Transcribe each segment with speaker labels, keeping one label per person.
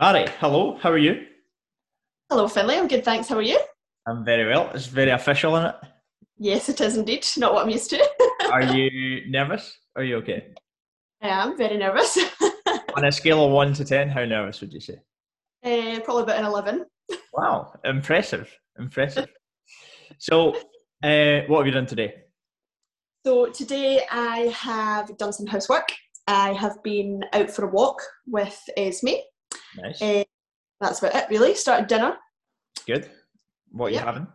Speaker 1: Mairi, hello, how are you?
Speaker 2: Hello, Finlay. I'm good, thanks. How are you?
Speaker 1: I'm very well. It's very official, isn't it?
Speaker 2: Yes, it is indeed. Not what I'm used to.
Speaker 1: Are you nervous? Are you okay?
Speaker 2: I am very nervous.
Speaker 1: On a scale of 1 to 10, how nervous would you say?
Speaker 2: uh, probably about an 11.
Speaker 1: Wow, impressive. Impressive. So, uh, what have you done today?
Speaker 2: So, today I have done some housework. I have been out for a walk with Esme.
Speaker 1: Nice.
Speaker 2: Uh, that's about it, really. Started dinner.
Speaker 1: Good. What are
Speaker 2: Yep.
Speaker 1: you having?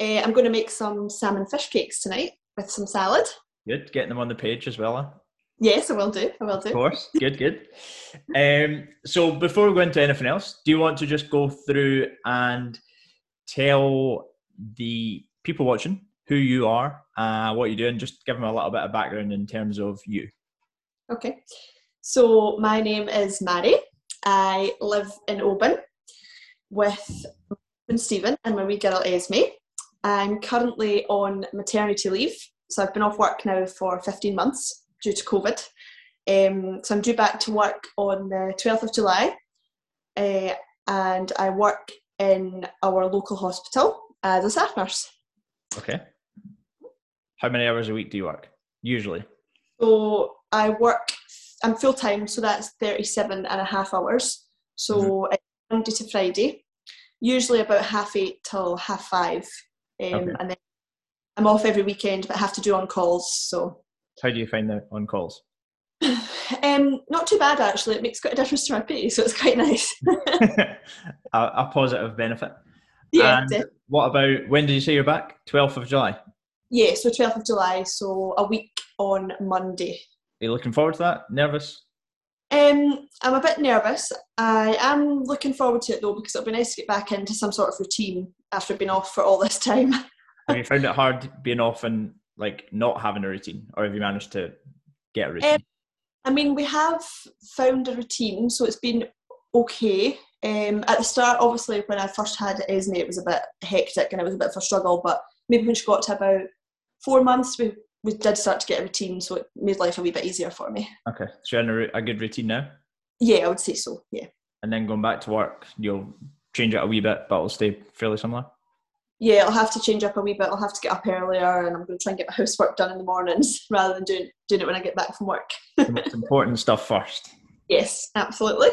Speaker 2: Uh, I'm going to make some salmon fish cakes tonight with some salad.
Speaker 1: Good. Getting them on the page as well. Huh?
Speaker 2: Yes, I will do. I will do.
Speaker 1: Of course. Good, good. Um, so before we go into anything else, do you want to just go through and tell the people watching who you are, uh, what you do, and just give them a little bit of background in terms of you?
Speaker 2: Okay. So my name is Mairi. I live in Oban with Stephen and my wee girl Esme. I'm currently on maternity leave, so I've been off work now for 15 months due to COVID. Um, so I'm due back to work on the 12th of July, uh, and I work in our local hospital as a staff nurse.
Speaker 1: Okay. How many hours a week do you work? Usually.
Speaker 2: So I work, I'm full time, so that's 37 and a half hours. So it's Monday to Friday, usually about half eight till half five. Um,
Speaker 1: Okay.
Speaker 2: And then I'm off every weekend, but I have to do on calls. So
Speaker 1: How do you find the on calls?
Speaker 2: um, not too bad actually. It makes quite a difference to my pay, so it's quite nice.
Speaker 1: a, a positive benefit.
Speaker 2: yeah,
Speaker 1: And what about when did you say you're back? 12th of July.
Speaker 2: Yeah. So 12th of July, so a week on Monday.
Speaker 1: You looking forward to that? Nervous?
Speaker 2: Um, I'm a bit nervous. I am looking forward to it though because it'll be nice to get back into some sort of routine after being off for all this time.
Speaker 1: Have you found it hard being off and like not having a routine, or have you managed to get a routine?
Speaker 2: Um, I mean, we have found a routine, so it's been okay. Um, at the start, obviously, when I first had Esme, it was a bit hectic and it was a bit of a struggle. But maybe when she got to about four months, we we did start to get a routine, so it made life a wee bit easier for me.
Speaker 1: okay, so you're in a, ru- a good routine now,
Speaker 2: Yeah, I would say so. Yeah,
Speaker 1: and then going back to work, you'll change it a wee bit, but it'll stay fairly similar.
Speaker 2: yeah, I'll have to change up a wee bit. I'll have to get up earlier, and I'm going to try and get my housework done in the mornings rather than doing doing it when I get back from work.
Speaker 1: The most important stuff first.
Speaker 2: Yes, absolutely.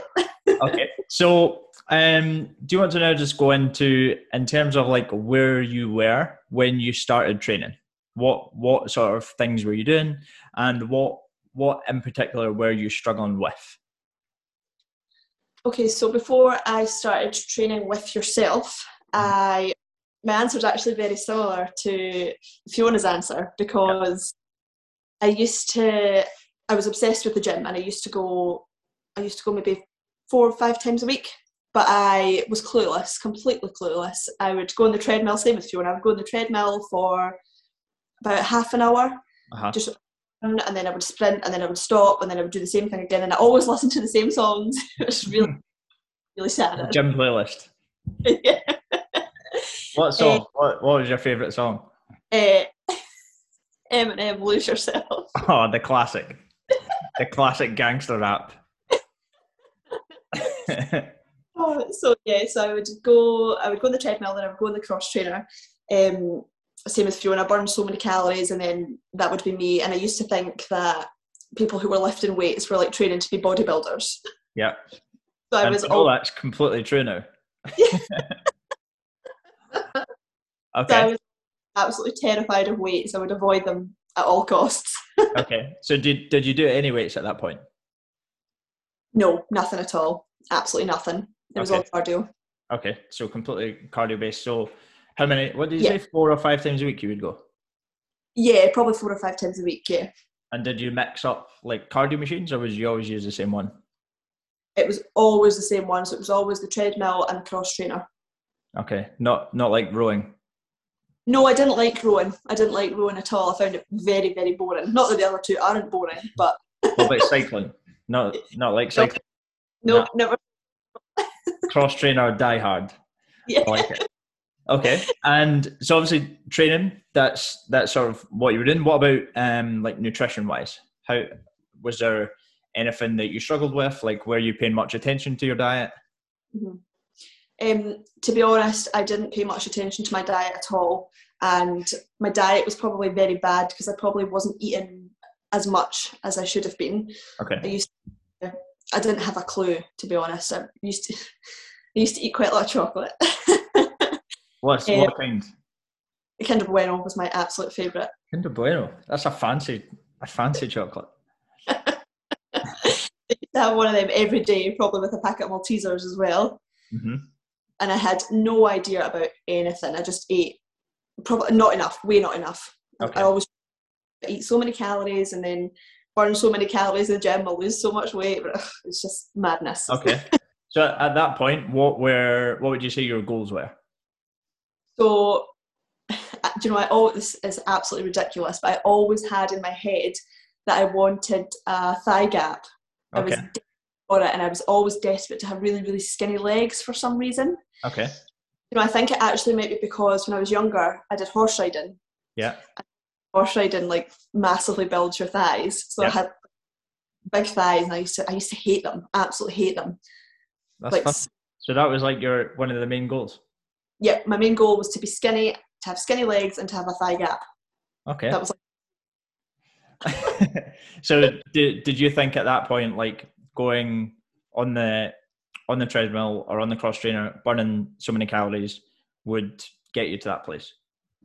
Speaker 1: okay. So, um, do you want to now just go into in terms of like where you were when you started training? What what sort of things were you doing, and what what in particular were you struggling with?
Speaker 2: Okay, so before I started training with yourself, mm-hmm. I my answer is actually very similar to Fiona's answer because I used to I was obsessed with the gym and I used to go I used to go maybe four or five times a week, but I was clueless, completely clueless. I would go on the treadmill, same with Fiona, I would go on the treadmill for about half an hour,
Speaker 1: Uh-huh.
Speaker 2: just and then I would sprint and then I would stop and then I would do the same thing again and I always listened to the same songs. It was really really sad.
Speaker 1: Gym playlist.
Speaker 2: yeah.
Speaker 1: What song? what what was your favorite song?
Speaker 2: uh, Eminem, lose yourself.
Speaker 1: Oh, the classic, the classic gangster rap.
Speaker 2: Oh, so yeah, so I would go, I would go on the treadmill, then I would go on the cross trainer. Um, same as Fiona, burn so many calories, and then that would be me. And I used to think that people who were lifting weights were like training to be bodybuilders.
Speaker 1: yeah,
Speaker 2: So I
Speaker 1: and
Speaker 2: was
Speaker 1: oh, know
Speaker 2: all,
Speaker 1: that's completely true now.
Speaker 2: so I
Speaker 1: okay,
Speaker 2: was absolutely terrified of weights. I would avoid them at all costs.
Speaker 1: okay. So did did you do any weights at that point?
Speaker 2: No, nothing at all. Absolutely nothing. It was
Speaker 1: Okay.
Speaker 2: all cardio.
Speaker 1: Okay, so completely cardio based. So how many? What did you
Speaker 2: Yeah.
Speaker 1: say? Four or five times a week you would go.
Speaker 2: Yeah, probably four or five times a week. Yeah.
Speaker 1: And did you mix up like cardio machines, or was you always use the same one?
Speaker 2: it was always the same one. So it was always the treadmill and cross trainer.
Speaker 1: Okay, not not like rowing.
Speaker 2: No, I didn't like rowing. I didn't like rowing at all. I found it very, very boring. Not that the other two aren't boring, but
Speaker 1: What about cycling? Not not like cycling.
Speaker 2: no,
Speaker 1: No.
Speaker 2: never.
Speaker 1: Cross trainer, die hard.
Speaker 2: Yeah.
Speaker 1: I like it. Okay, and so obviously training. That's that's sort of what you were doing. What about um like nutrition wise? How was there anything that you struggled with? Like, were you paying much attention to your diet?
Speaker 2: Mhm. Um, to be honest, I didn't pay much attention to my diet at all, and my diet was probably very bad because I probably wasn't eating as much as I should have been.
Speaker 1: Okay.
Speaker 2: I used, to, I didn't have a clue to be honest. I used to, I used to eat quite a lot of chocolate.
Speaker 1: What's
Speaker 2: Um,
Speaker 1: what kind?
Speaker 2: Kinder Bueno was my absolute favourite.
Speaker 1: Kinder Bueno. That's a fancy, a fancy chocolate.
Speaker 2: I used to have one of them every day, probably with a packet of Maltesers as well.
Speaker 1: hmm
Speaker 2: And I had no idea about anything. I just ate probably not enough, way not enough.
Speaker 1: Okay.
Speaker 2: I always eat so many calories and then burn so many calories in the gym. I lose so much weight. But ugh, it's just madness.
Speaker 1: Okay. so at that point, what were what would you say your goals were?
Speaker 2: So, do you know, I always this is absolutely ridiculous, but I always had in my head that I wanted a thigh gap. Okay. I was for it, and I was always desperate to have really, really skinny legs for some reason.
Speaker 1: Okay.
Speaker 2: You know, I think it actually might be because when I was younger, I did horse riding.
Speaker 1: Yeah.
Speaker 2: Horse riding like massively builds your thighs, so
Speaker 1: Yeah.
Speaker 2: I had big thighs, and I used to, I used to hate them, absolutely hate them.
Speaker 1: That's
Speaker 2: like,
Speaker 1: fun. So that was like your one of the main goals.
Speaker 2: Yeah, my main goal was to be skinny, to have skinny legs, and to have a thigh gap.
Speaker 1: Okay.
Speaker 2: That was like,
Speaker 1: so did did you think at that point like going on the on the treadmill or on the cross trainer burning so many calories would get you to that place?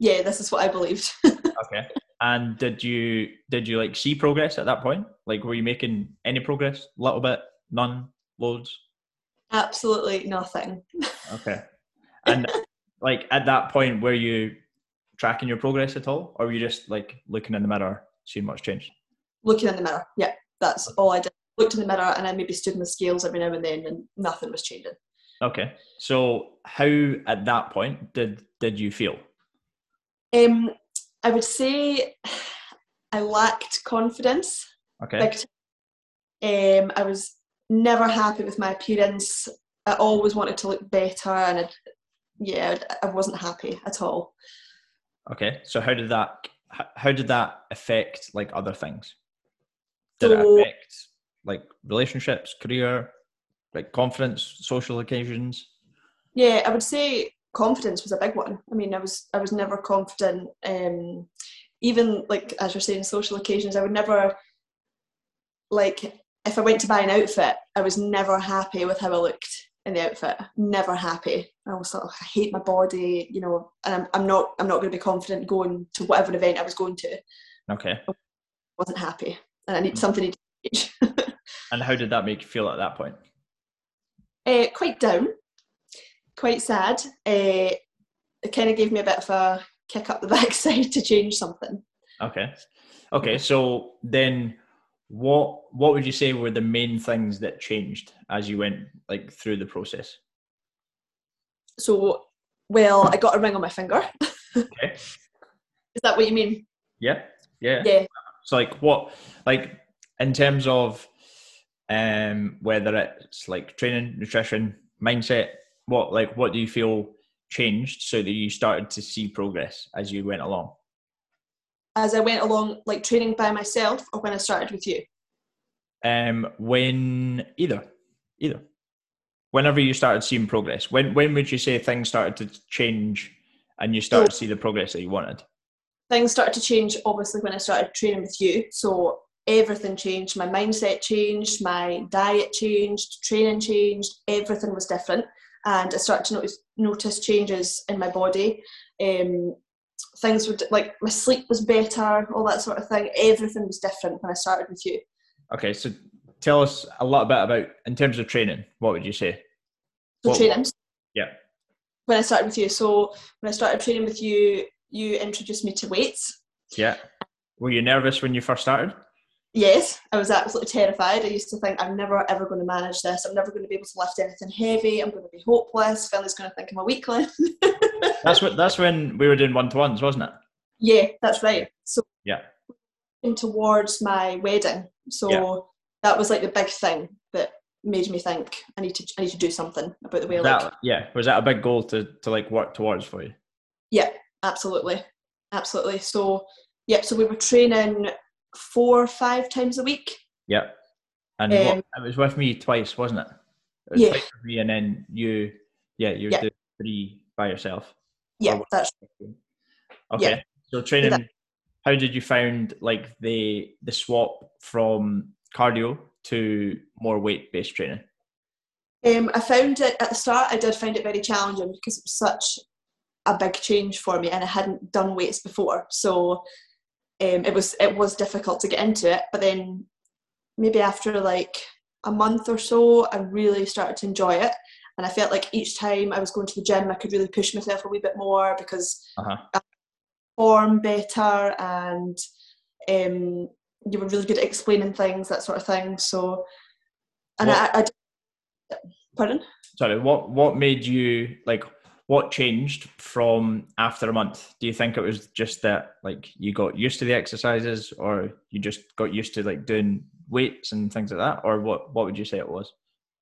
Speaker 2: yeah, this is what I believed.
Speaker 1: Okay. And did you did you like see progress at that point? Like were you making any progress? Little bit, none, loads?
Speaker 2: Absolutely nothing.
Speaker 1: Okay. And like at that point were you tracking your progress at all? Or were you just like looking in the mirror, seeing what's changed?
Speaker 2: Looking in the mirror, yeah, that's all I did. Looked in the mirror, and I maybe stood in the scales every now and then, and nothing was changing.
Speaker 1: Okay. So how at that point did did you feel?
Speaker 2: Um, I would say I lacked confidence.
Speaker 1: Okay.
Speaker 2: Um, I was never happy with my appearance. I always wanted to look better, and I, yeah, I wasn't happy at all.
Speaker 1: Okay. So how did that how did that affect like other things? Did it affect like relationships, career, like confidence, social occasions?
Speaker 2: Yeah, I would say confidence was a big one. I mean, I was I was never confident. Um, even like as you're saying, social occasions, I would never like if I went to buy an outfit, I was never happy with how I looked in the outfit. Never happy. I was thought, oh, I hate my body, you know, and I'm, I'm not I'm not going to be confident going to whatever event I was going to.
Speaker 1: Okay.
Speaker 2: wasn't happy, and I need something to change.
Speaker 1: And how did that make you feel at that point?
Speaker 2: uh, quite down, quite sad. Uh, it kind of gave me a bit of a kick up the backside to change something.
Speaker 1: Okay. Okay. So then what what would you say were the main things that changed as you went like through the process?
Speaker 2: So, well, I got a ring on my finger.
Speaker 1: Okay.
Speaker 2: Is that what you mean?
Speaker 1: Yeah. Yeah.
Speaker 2: Yeah.
Speaker 1: So like what like in terms of um whether it's like training, nutrition, mindset, what like what do you feel changed so that you started to see progress as you went along?
Speaker 2: As I went along, like training by myself, or when I started with you.
Speaker 1: Um when either. Either. Whenever you started seeing progress. When when would you say things started to change and you started to see the progress that you wanted?
Speaker 2: Things started to change, obviously, when I started training with you. So everything changed. My mindset changed. My diet changed. Training changed. Everything was different, and I started to notice notice changes in my body. Um, things were like my sleep was better, all that sort of thing. Everything was different when I started with you.
Speaker 1: Okay, so tell us a little bit about in terms of training, what would you say?
Speaker 2: So
Speaker 1: What-
Speaker 2: training.
Speaker 1: Yeah.
Speaker 2: When I started with you, so when I started training with you, you introduced me to weights.
Speaker 1: Yeah. Were you nervous when you first started?
Speaker 2: Yes, I was absolutely terrified. I used to think I'm never ever going to manage this. I'm never going to be able to lift anything heavy. I'm going to be hopeless. Philly's going to think I'm a weakling.
Speaker 1: That's what that's when we were doing one to ones, wasn't it?
Speaker 2: yeah, that's right. So
Speaker 1: Yeah.
Speaker 2: in towards my wedding. So
Speaker 1: Yeah.
Speaker 2: That was like the big thing that made me think I need to I need to do something about the way I
Speaker 1: That
Speaker 2: look.
Speaker 1: yeah. Was that a big goal to to like work towards for you?
Speaker 2: Yeah, absolutely, absolutely. So yeah, so we were training four or five times a week.
Speaker 1: Yeah. And
Speaker 2: Um,
Speaker 1: what, it was with me twice, wasn't it? It was
Speaker 2: Yeah.
Speaker 1: twice with me, and then you, yeah, you
Speaker 2: Yeah.
Speaker 1: doing three by yourself.
Speaker 2: Yeah, that's
Speaker 1: Okay. So training, how did you find like the the swap from cardio to more weight based training?
Speaker 2: Um, I found it at the start. I did find it very challenging because it was such a big change for me, and I hadn't done weights before. So um, it was it was difficult to get into it. But then maybe after like a month or so, I really started to enjoy it, and I felt like each time I was going to the gym, I could really push myself a wee bit more because
Speaker 1: Uh-huh.
Speaker 2: I form better, and um, you were really good at explaining things, that sort of thing. So, and
Speaker 1: What-
Speaker 2: I, I pardon.
Speaker 1: Sorry, what what made you like? What changed from after a month? Do you think it was just that like you got used to the exercises, or you just got used to like doing weights and things like that, or what? What would you say it was?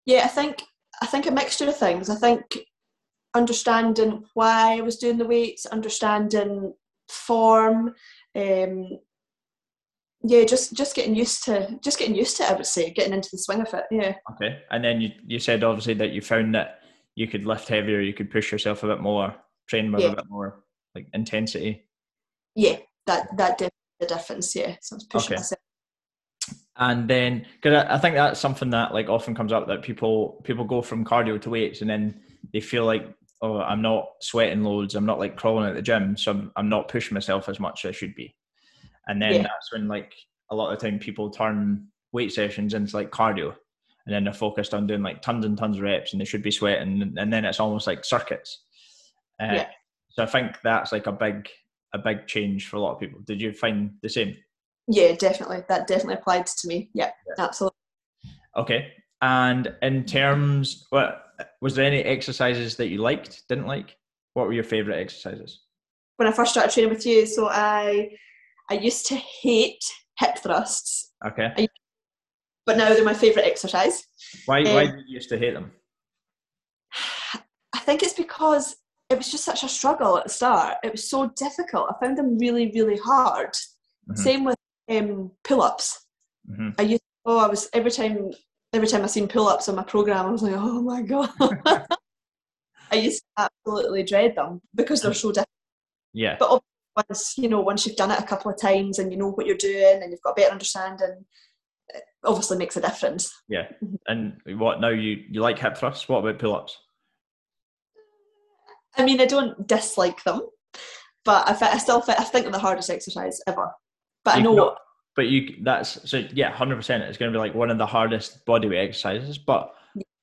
Speaker 2: Yeah, I think I think a mixture of things. I think understanding why I was doing the weights, understanding form, um, yeah, just just getting used to just getting used to it. I would say getting into the swing of it. Yeah,
Speaker 1: Okay, and then you you said obviously that you found that you could lift heavier, you could push yourself a bit more, train with
Speaker 2: Yeah.
Speaker 1: a bit more like intensity.
Speaker 2: yeah, that that did the difference. Yeah, so I was pushing
Speaker 1: Okay.
Speaker 2: myself.
Speaker 1: and then because I, I think that's something that like often comes up that people people go from cardio to weights and then they feel like oh i'm not sweating loads i'm not like crawling at the gym so i'm, I'm not pushing myself as much as i should be and then
Speaker 2: Yeah.
Speaker 1: that's when like a lot of the time people turn weight sessions into like cardio and then they're focused on doing like tons and tons of reps and they should be sweating and, and then it's almost like circuits uh,
Speaker 2: Yeah.
Speaker 1: so i think that's like a big a big change for a lot of people did you find the same
Speaker 2: Yeah, definitely. That definitely applied to me. Yeah, absolutely.
Speaker 1: Okay. And in terms, what was there any exercises that you liked, didn't like? What were your favorite exercises?
Speaker 2: When I first started training with you, so I I used to hate hip thrusts,
Speaker 1: Okay.
Speaker 2: but now they're my favourite exercise.
Speaker 1: Why? why
Speaker 2: Um,
Speaker 1: did you used to hate them?
Speaker 2: I think it's because it was just such a struggle at the start. It was so difficult. I found them really, really hard.
Speaker 1: Mhm.
Speaker 2: Same with um, pull-ups.
Speaker 1: Mhm.
Speaker 2: I used oh, I was every time every time I seen pull-ups on my program, I was like, oh my god. I used to absolutely dread them because they're so difficult.
Speaker 1: Yeah.
Speaker 2: But once you know, once you've done it a couple of times and you know what you're doing and you've got a better understanding, it obviously makes a difference.
Speaker 1: Yeah. Mm-hmm. And what now? You you like hip thrusts? What about pull ups?
Speaker 2: I mean, I don't dislike them, but I, fi- I still fi- I think they're the hardest exercise ever. But I know
Speaker 1: know- But you that's so yeah, hundred percent. It's going to be like one of the hardest bodyweight exercises. But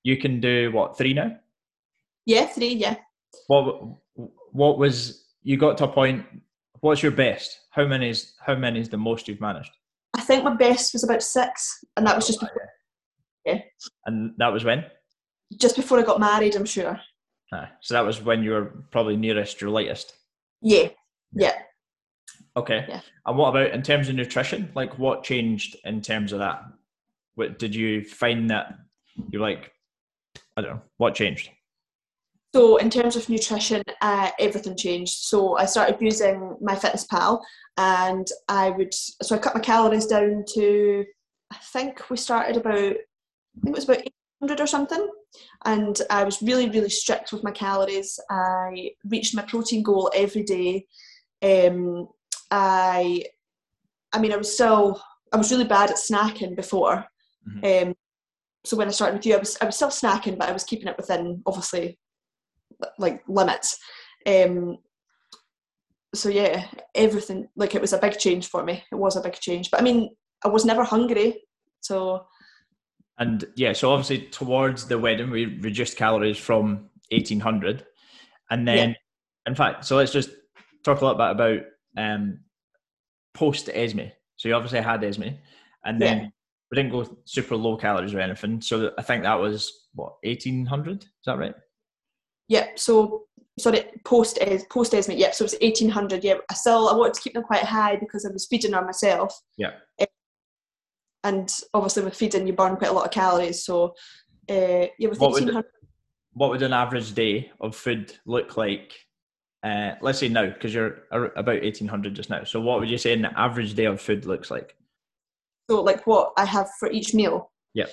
Speaker 1: you can do what three now?
Speaker 2: yeah, three, yeah.
Speaker 1: What what was you got to a point? What's your best? How many is how many is the most you've managed?
Speaker 2: I think my best was about six, and that was just before, Yeah.
Speaker 1: And that was when?
Speaker 2: just before I got married. I'm sure.
Speaker 1: Ah, so that was when you were probably nearest your lightest.
Speaker 2: Yeah, yeah.
Speaker 1: Okay.
Speaker 2: Yeah.
Speaker 1: And what about in terms of nutrition? Like, what changed in terms of that? What did you find that you're like? I don't know. What changed?
Speaker 2: So in terms of nutrition, uh, everything changed. So I started using MyFitnessPal, and I would so I cut my calories down to I think we started about I think it was about 800 or something, and I was really really strict with my calories. I reached my protein goal every day. Um, I, I mean, I was still I was really bad at snacking before. Um, so when I started with you, I was I was still snacking, but I was keeping it within obviously like limits. Um, so yeah, everything like it was a big change for me. It was a big change, but I mean, I was never hungry, so
Speaker 1: And yeah, so obviously towards the wedding, we reduced calories from 1800. And then, in fact, so let's just talk a little bit about um, post Esme. So you obviously had Esme, and then
Speaker 2: Yeah.
Speaker 1: we didn't go super low calories or anything. So I think that was what 1800. Is that right?
Speaker 2: Yeah. So sorry, post is post Esme. Yeah, so it was eighteen hundred. Yeah, I still I wanted to keep them quite high because I was feeding on myself.
Speaker 1: Yeah.
Speaker 2: and obviously with feeding, you burn quite a lot of calories. So uh, yeah, with
Speaker 1: What would-
Speaker 2: eighteen hundred.
Speaker 1: What would an average day of food look like? Uh, let's say now, because you're about 1800 just now. So what would you say an average day of food looks like?
Speaker 2: So like what I have for each meal.
Speaker 1: Yep.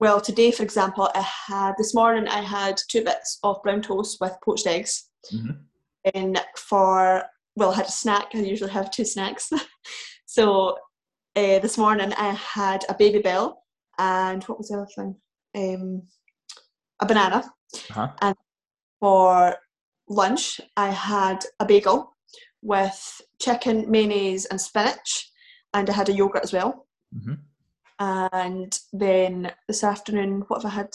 Speaker 2: Well, today, for example, I had this morning I had two bits of brown toast with poached eggs.
Speaker 1: Mhm.
Speaker 2: And for well, I had a snack. I usually have two snacks. so uh, this morning I had a Babybel and what was the other thing? Um, a banana.
Speaker 1: Uh-huh.
Speaker 2: And for lunch, I had a bagel with chicken, mayonnaise, and spinach, and I had a yogurt as well.
Speaker 1: Mhm.
Speaker 2: And then this afternoon, what have I had?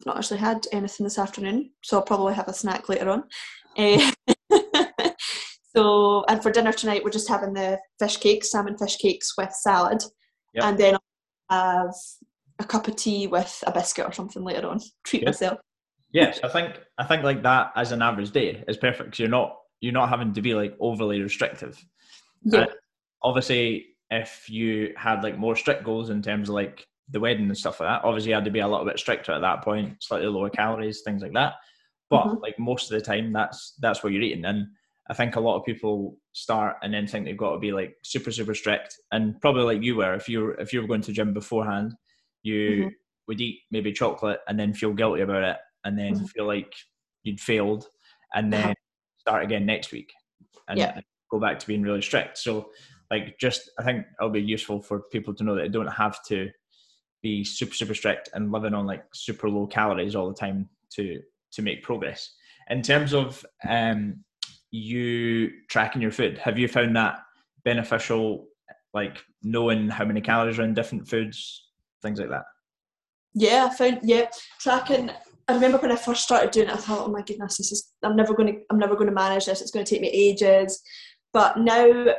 Speaker 2: I've not actually had anything this afternoon, so I'll probably have a snack later on. Eh, so, and for dinner tonight, we're just having the fish cakes, salmon fish cakes with salad,
Speaker 1: Yep.
Speaker 2: and then I'll have a cup of tea with a biscuit or something later on. Treat
Speaker 1: Good.
Speaker 2: myself.
Speaker 1: Yes, I think I think like that as an average day is perfect. 'cause you're not you're not having to be like overly restrictive.
Speaker 2: Yeah.
Speaker 1: Uh, obviously, if you had like more strict goals in terms of like the wedding and stuff like that, obviously you had to be a little bit stricter at that point, slightly lower calories, things like that. But
Speaker 2: Mhm.
Speaker 1: like most of the time, that's that's what you're eating. And I think a lot of people start and then think they've got to be like super super strict. And probably like you were, if you were if you were going to gym beforehand, you
Speaker 2: Mhm.
Speaker 1: would eat maybe chocolate and then feel guilty about it, and then
Speaker 2: Mhm.
Speaker 1: feel like you'd failed, and then
Speaker 2: Uh-huh.
Speaker 1: start again next week, and
Speaker 2: Yeah.
Speaker 1: go back to being really strict. So like just I think it'll be useful for people to know that they don't have to be super super strict and living on like super low calories all the time to to make progress. In terms of um, you tracking your food, have you found that beneficial? Like knowing how many calories are in different foods, things like that.
Speaker 2: Yeah, I found yeah tracking. I remember when I first started doing it, I thought, oh my goodness, this is I'm never going to I'm never going to manage this. It's going to take me ages. But now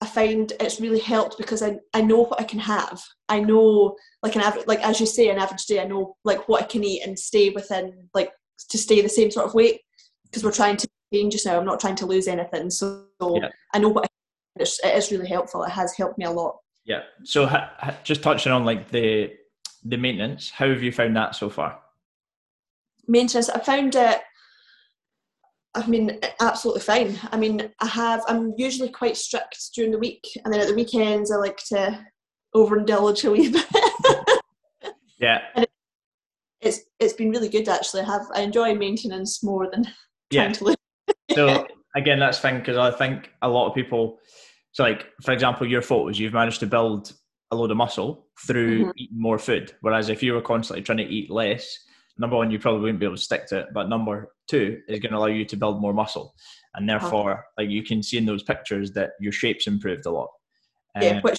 Speaker 2: I find it's really helped because I, I know what I can have. I know like an average like as you say an average day. I know like what I can eat and stay within like to stay the same sort of weight because we're trying to change just now. I'm not trying to lose anything, so
Speaker 1: Yeah.
Speaker 2: I know what I, it's, it is really helpful. It has helped me a lot.
Speaker 1: Yeah. So ha- ha- just touching on like the the maintenance, how have you found that so far?
Speaker 2: maintenance i found it i mean absolutely fine i mean i have i'm usually quite strict during the week and then at the weekends i like to overindulge a wee bit
Speaker 1: Yeah.
Speaker 2: it's it's been really good actually i have i enjoy maintenance more than trying
Speaker 1: Yeah.
Speaker 2: to lose
Speaker 1: So again, that's thing because I think a lot of people. So like for example, your photos, you've managed to build a load of muscle through
Speaker 2: Mhm.
Speaker 1: eating more food. Whereas if you were constantly trying to eat less, number one, you probably wouldn't be able to stick to it. But number two is going to allow you to build more muscle, and therefore, like you can see in those pictures that your shape's improved a lot.
Speaker 2: yeah
Speaker 1: Um,
Speaker 2: which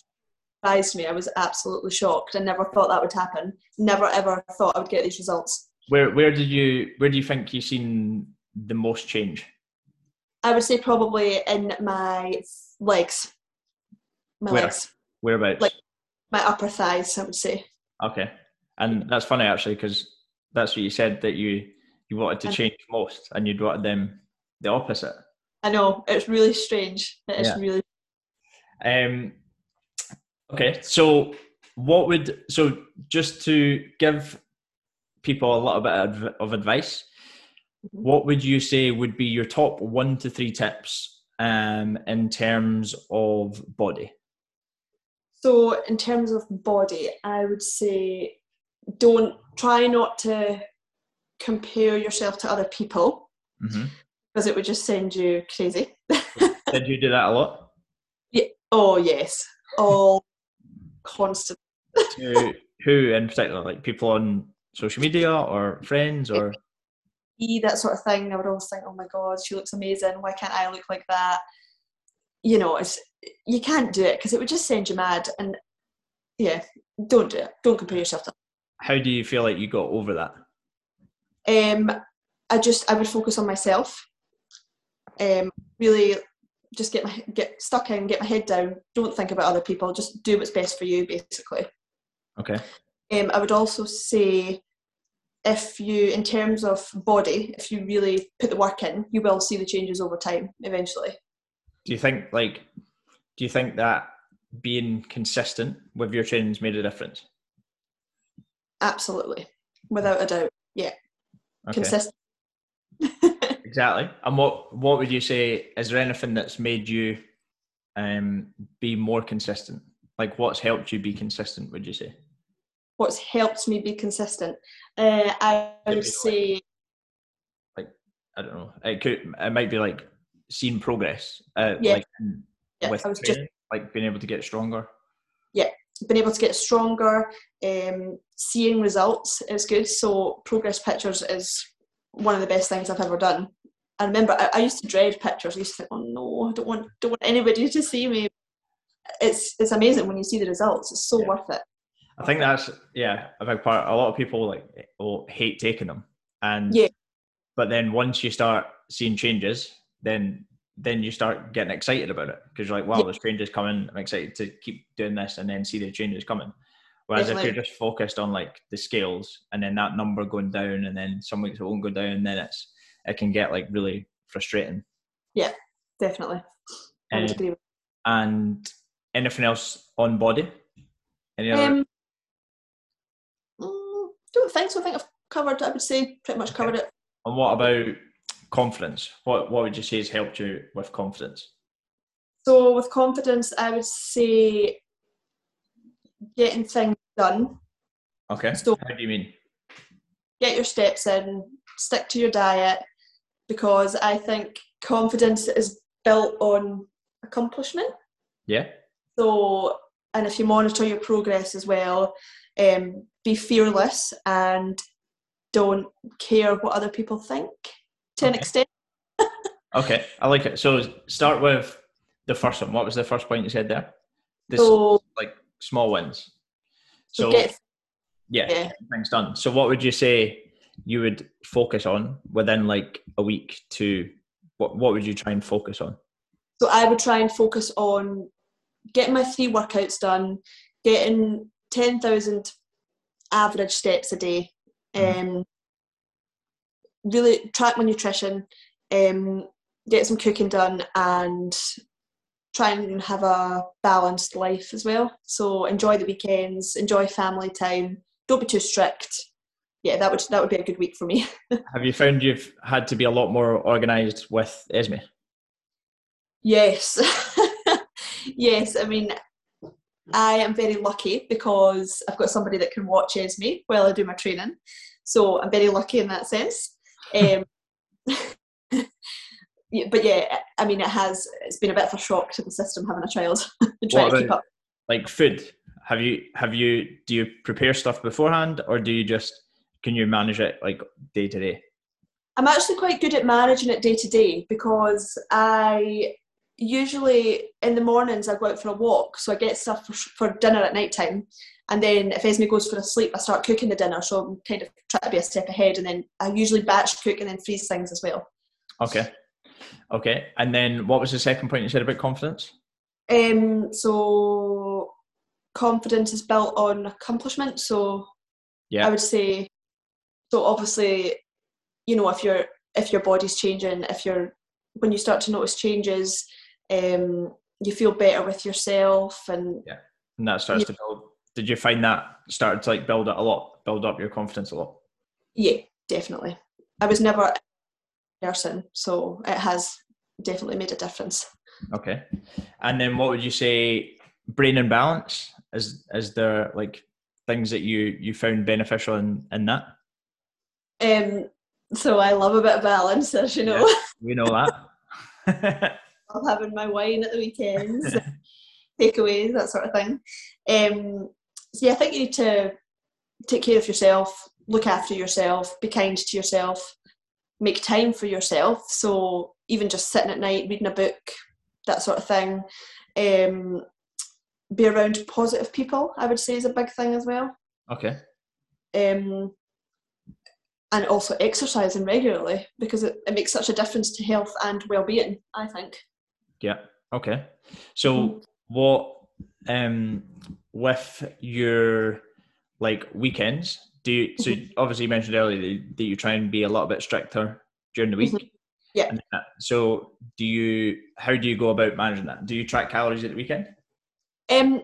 Speaker 2: surprised me. I was absolutely shocked. I never thought that would happen. Never ever thought i would get these results.
Speaker 1: Where where did you where do you think you've seen the most change?
Speaker 2: i would say probably in my legs. My
Speaker 1: Where?
Speaker 2: legs.
Speaker 1: Whereabouts?
Speaker 2: Like- my upper thighs i would say.
Speaker 1: Okay, and that's funny actually because that's what you said that you you wanted to change most, and you'd wanted them the opposite.
Speaker 2: I know it's really strange. It is
Speaker 1: Yeah.
Speaker 2: really
Speaker 1: Um, okay, so what would so just to give people a little bit of, advice,
Speaker 2: Mhm.
Speaker 1: what would you say would be your top one to three tips um, in terms of body?
Speaker 2: so. In terms of body, I would say don't try not to compare yourself to other people
Speaker 1: hmm
Speaker 2: because it would just send you crazy.
Speaker 1: Did you do that a lot? Yeah.
Speaker 2: Oh yes, all constant.
Speaker 1: To who in particular, like people on social media or friends or
Speaker 2: That sort of thing. I would always think, oh my god, she looks amazing. Why can't I look like that? You know, it's you can't do it because it would just send you mad. And yeah, don't do it. Don't compare yourself to
Speaker 1: how do you feel like you got over that?
Speaker 2: Um, I just I would focus on myself. Um, really, just get my get stuck in, get my head down. Don't think about other people. Just do what's best for you, basically.
Speaker 1: Okay.
Speaker 2: Um, I would also say, if you, in terms of body, if you really put the work in, you will see the changes over time. Eventually,
Speaker 1: Do you think like do you think that being consistent with your training's made a difference?
Speaker 2: absolutely, without a doubt.
Speaker 1: Okay.
Speaker 2: Consistent.
Speaker 1: Exactly. And what what would you say? Is there anything that's made you um, be more consistent? Like, what's helped you be consistent? Would you say?
Speaker 2: What's helped me be consistent? Uh, I would say,
Speaker 1: like, I don't know. It could. It might be like seeing progress. Uh,
Speaker 2: Yeah.
Speaker 1: Like
Speaker 2: yeah,
Speaker 1: with
Speaker 2: I was just
Speaker 1: like being able to get stronger.
Speaker 2: Been able to get stronger. Um, seeing results is good. So progress pictures is one of the best things I've ever done. I remember I, I used to dread pictures. I used to think, oh no, I don't want don't want anybody to see me. It's it's amazing when you see the results. It's so
Speaker 1: Yeah.
Speaker 2: worth it.
Speaker 1: I think that's yeah a big part. A lot of people like will hate taking them, and
Speaker 2: Yeah.
Speaker 1: But then once you start seeing changes, then then you start getting excited about it because you're like, wow,
Speaker 2: Yeah.
Speaker 1: there's changes coming. I'm excited to keep doing this, and then see the changes coming. Whereas if
Speaker 2: Definitely.
Speaker 1: you're just focused on like the scales and then that number going down, and then some weeks it won't go down, then it's it can get like really frustrating.
Speaker 2: Yeah, definitely. I
Speaker 1: Um,
Speaker 2: agree
Speaker 1: and anything else on body? Any other?
Speaker 2: Um, mm, don't think so. I think I've covered. I would say pretty much
Speaker 1: Okay.
Speaker 2: covered it.
Speaker 1: And what about confidence? What what would you say has helped you with confidence?
Speaker 2: So with confidence, I would say getting things done.
Speaker 1: Okay.
Speaker 2: So-
Speaker 1: How do you mean?
Speaker 2: Get your steps in. Stick to your diet because I think confidence is built on accomplishment.
Speaker 1: Yeah.
Speaker 2: So, and if you monitor your progress as well, um, be fearless and don't care what other people think to an
Speaker 1: Okay.
Speaker 2: extent.
Speaker 1: Okay. I like it. So start with the first one. What was the first point you said there? This
Speaker 2: So,
Speaker 1: like small wins.
Speaker 2: so get
Speaker 1: yeah,
Speaker 2: yeah.
Speaker 1: things done. So what would you say you would focus on within like a week to what what would you try and focus on?
Speaker 2: So I would try and focus on getting my three workouts done, getting ten thousand average steps a day,
Speaker 1: Mhm.
Speaker 2: um, really track my nutrition, um, get some cooking done, and try and have a balanced life as well. So enjoy the weekends, enjoy family time. Don't be too strict. Yeah, that would that would be a good week for me.
Speaker 1: Have you found you've had to be a lot more organized with Esme?
Speaker 2: Yes. yes, I mean, I am very lucky because I've got somebody that can watch Esme while I do my training. So I'm very lucky in that sense. Um, but yeah, I mean, it has, it's been a bit of a shock to the system having a child and trying to keep up.
Speaker 1: Like food. Have you have you do you prepare stuff beforehand or do you just can you manage it like day to day?
Speaker 2: I'm actually quite good at managing it day to day because I usually in the mornings I go out for a walk, so I get stuff for, for dinner at night time. And then if Esme goes for a sleep, I start cooking the dinner. So I'm kind of trying to be a step ahead, and then I usually batch cook and then freeze things as well.
Speaker 1: Okay. Okay. And then what was the second point you said about confidence?
Speaker 2: Um, so confidence is built on accomplishment. So
Speaker 1: Yeah.
Speaker 2: I would say, so obviously, you know, if your if your body's changing, if you're when you start to notice changes, um, you feel better with yourself, and yeah.
Speaker 1: and that starts to build. Did you find that started to like build it a lot, build up your confidence a lot?
Speaker 2: yeah, definitely. I was never a person, so it has definitely made a difference.
Speaker 1: Okay. And then what would you say brain and balance? Is is there like things that you you found beneficial in, in that?
Speaker 2: Um, so I love a bit of balance, as you know.
Speaker 1: We know that.
Speaker 2: I'm having my wine at the weekends, takeaways, that sort of thing. Um, yeah, I think you need to take care of yourself, look after yourself, be kind to yourself, make time for yourself. So even just sitting at night, reading a book, that sort of thing. Um, be around positive people, I would say, is a big thing as well.
Speaker 1: okay.
Speaker 2: Um, and also exercising regularly because it, it makes such a difference to health and well-being. I think.
Speaker 1: Yeah. Okay. So what um with your like weekends do you so obviously you mentioned earlier that- you try and be a little bit stricter during the week
Speaker 2: Mhm. Yeah.
Speaker 1: That- so do you how do you go about managing that do you track calories at the weekend
Speaker 2: Um,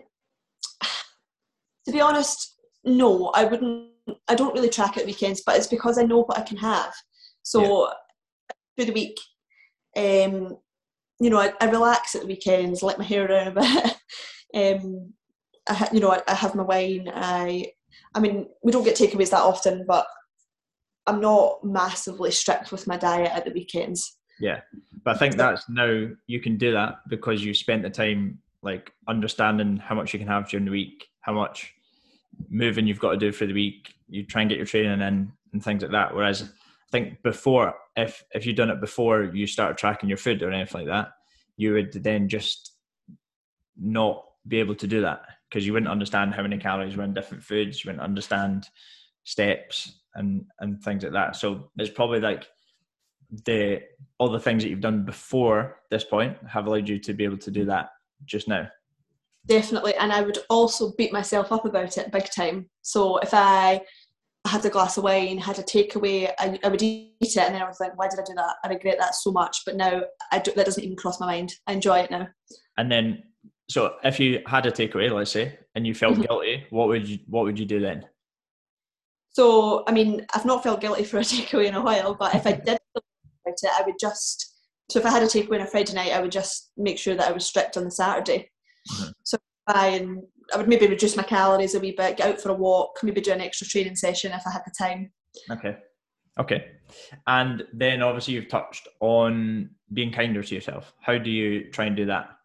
Speaker 2: to be honest, no, I wouldn't. I don't really track at weekends, but it's because I know what I can have. So through the week, um, you know, I, I relax at the weekends, let my hair down a bit, um, I, you know, I, I have my wine. I, I mean, we don't get takeaways that often, but I'm not massively strict with my diet at the weekends.
Speaker 1: Yeah, but I think that's now you can do that because you spent the time like understanding how much you can have during the week, how much moving you've got to do for the week. You try and get your training in and things like that. Whereas I think before, if if you'd done it before you started tracking your food or anything like that, you would then just not be able to do that because you wouldn't understand how many calories were in different foods. You wouldn't understand steps and and things like that. So it's probably like the all the things that you've done before this point have allowed you to be able to do that just now.
Speaker 2: Definitely, and I would also beat myself up about it big time. So if I had a glass of wine, had a takeaway, I, I would eat it, and then I was like, "Why did I do that? I regret that so much." But now I do, that doesn't even cross my mind. I enjoy it now.
Speaker 1: And then, so if you had a takeaway, let's say, and you felt
Speaker 2: Mm-hmm.
Speaker 1: guilty, what would you what would you do then?
Speaker 2: So I mean, I've not felt guilty for a takeaway in a while, but if I did about it, I would just. So if I had a takeaway on a Friday night, I would just make sure that I was strict on the Saturday.
Speaker 1: Mhm.
Speaker 2: So I and I would maybe reduce my calories a wee bit, get out for a walk, maybe do an extra training session if I had the time.
Speaker 1: Okay. Okay. And then obviously you've touched on being kinder to yourself. How do you try and do that?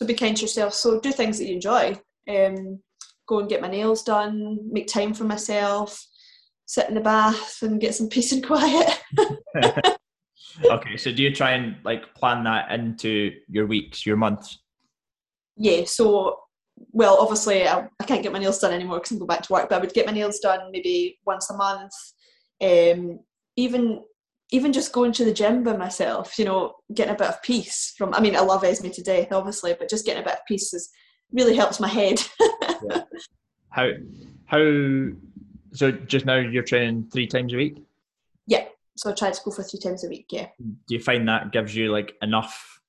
Speaker 2: So be kind to yourself. So do things that you enjoy. Um, go and get my nails done, make time for myself, sit in the bath and get some peace and quiet.
Speaker 1: okay. So do you try and like plan that into your weeks, your months?
Speaker 2: yeah, so well, obviously I, I can't get my nails done anymore because I'm going back to work, but I would get my nails done maybe once a month. Um, even even just going to the gym by myself, you know, getting a bit of peace from. I mean, I love Esme to death, obviously, but just getting a bit of peace is really helps my head.
Speaker 1: How how so just now you're training three times a week?
Speaker 2: yeah, so I try to go for three times a week. Yeah.
Speaker 1: Do you find that gives you like enough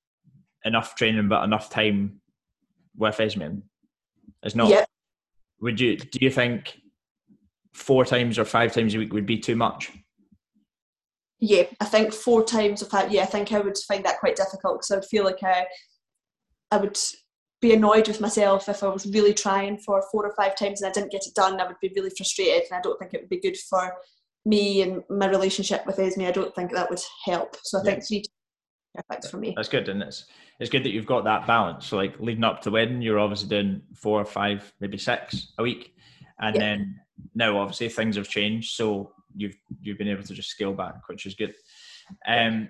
Speaker 1: enough training but enough time with Esme? It's not
Speaker 2: Yep.
Speaker 1: would you do you think four times or five times a week would be too much?
Speaker 2: Yeah, I think four times or five. Yeah, I think I would find that quite difficult because I would feel like I, I would be annoyed with myself if I was really trying for four or five times and I didn't get it done. I would be really frustrated, and I don't think it would be good for me and my relationship with Esme. I don't think that would help. So I
Speaker 1: Yeah.
Speaker 2: think three perfect for me.
Speaker 1: That's good, and it's it's good that you've got that balance. So like leading up to the wedding, you're obviously doing four or five, maybe six a week, and
Speaker 2: Yeah.
Speaker 1: then now obviously things have changed, so you've you've been able to just scale back, which is good. Um,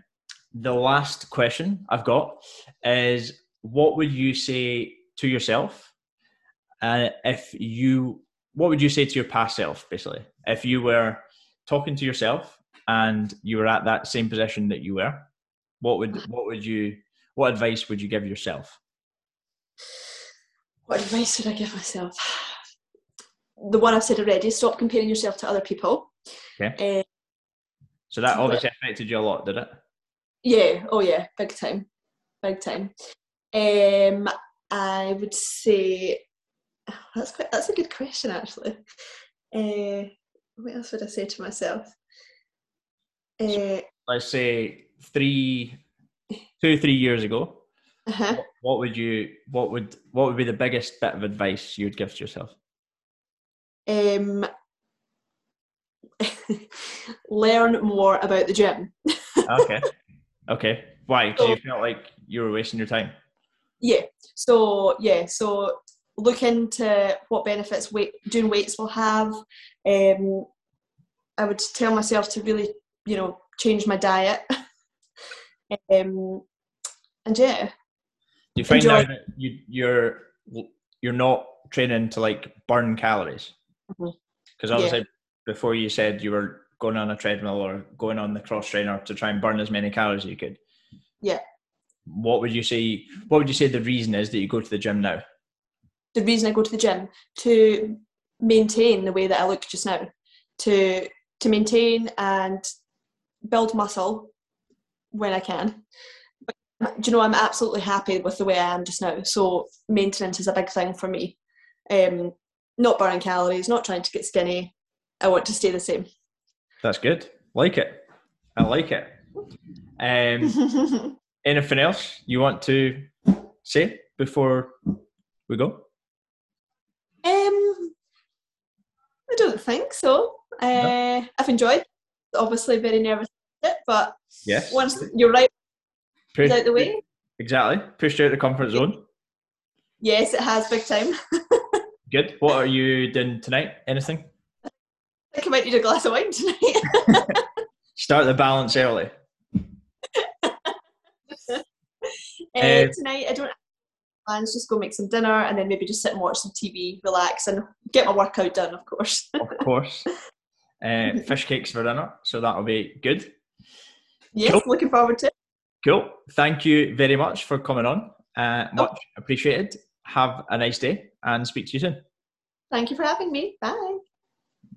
Speaker 1: the last question I've got is, what would you say to yourself, uh, if you, what would you say to your past self, basically, if you were talking to yourself and you were at that same position that you were, what would what would you what advice would you give yourself?
Speaker 2: What advice would I give myself? The one I've said already: stop comparing yourself to other people.
Speaker 1: Okay.
Speaker 2: Uh,
Speaker 1: So that obviously affected you a lot, did it?
Speaker 2: Yeah, oh yeah, big time, big time. Um, I would say that's quite that's a good question actually. Uh, what else would I say to myself? Uh,
Speaker 1: Let's say three, two, three years ago.
Speaker 2: uh-huh.
Speaker 1: what- What would you? What would? What would be the biggest bit of advice you would give to yourself?
Speaker 2: um, learn more about the gym.
Speaker 1: Okay. okay. Why? Because you
Speaker 2: So-
Speaker 1: felt like you were wasting your time.
Speaker 2: Yeah. So yeah. So look into what benefits weight doing weights will have. Um, I would tell myself to really, you know, change my diet. um, and yeah,
Speaker 1: Do you find
Speaker 2: Enjoy.
Speaker 1: that you, you're you're not training to like burn calories?
Speaker 2: Mhm.
Speaker 1: Because obviously, before you said you were going on a treadmill or going on the cross trainer to try and burn as many calories as you could.
Speaker 2: Yeah.
Speaker 1: What would you say? What would you say the reason is that you go to the gym now?
Speaker 2: the reason I go to the gym to maintain the way that I look just now, to to maintain and build muscle when I can. But, do you know, I'm absolutely happy with the way I am just now. So maintenance is a big thing for me. Um, not burning calories, not trying to get skinny. I want to stay the same.
Speaker 1: That's good. Like it. I like it. Um, anything else you want to say before we go?
Speaker 2: Um, I don't think so. Uh, no. I've enjoyed. Obviously, very nervous, it, but
Speaker 1: yes,
Speaker 2: once you're right, Push, out the way.
Speaker 1: Exactly, pushed out the comfort zone.
Speaker 2: Yes, it has big time.
Speaker 1: Good. What are you doing tonight? Anything?
Speaker 2: I think I might need a glass of wine tonight.
Speaker 1: Start the balance early.
Speaker 2: Uh, tonight, I don't plans. Just go make some dinner and then maybe just sit and watch some TV, relax, and get my workout done, of course.
Speaker 1: of course. Uh, fish cakes for dinner, so that'll be good.
Speaker 2: Yes, cool. looking forward to it.
Speaker 1: Cool. Thank you very much for coming on. Uh, much oh. appreciated. Have a nice day and speak to you soon.
Speaker 2: Thank you for having me. Bye.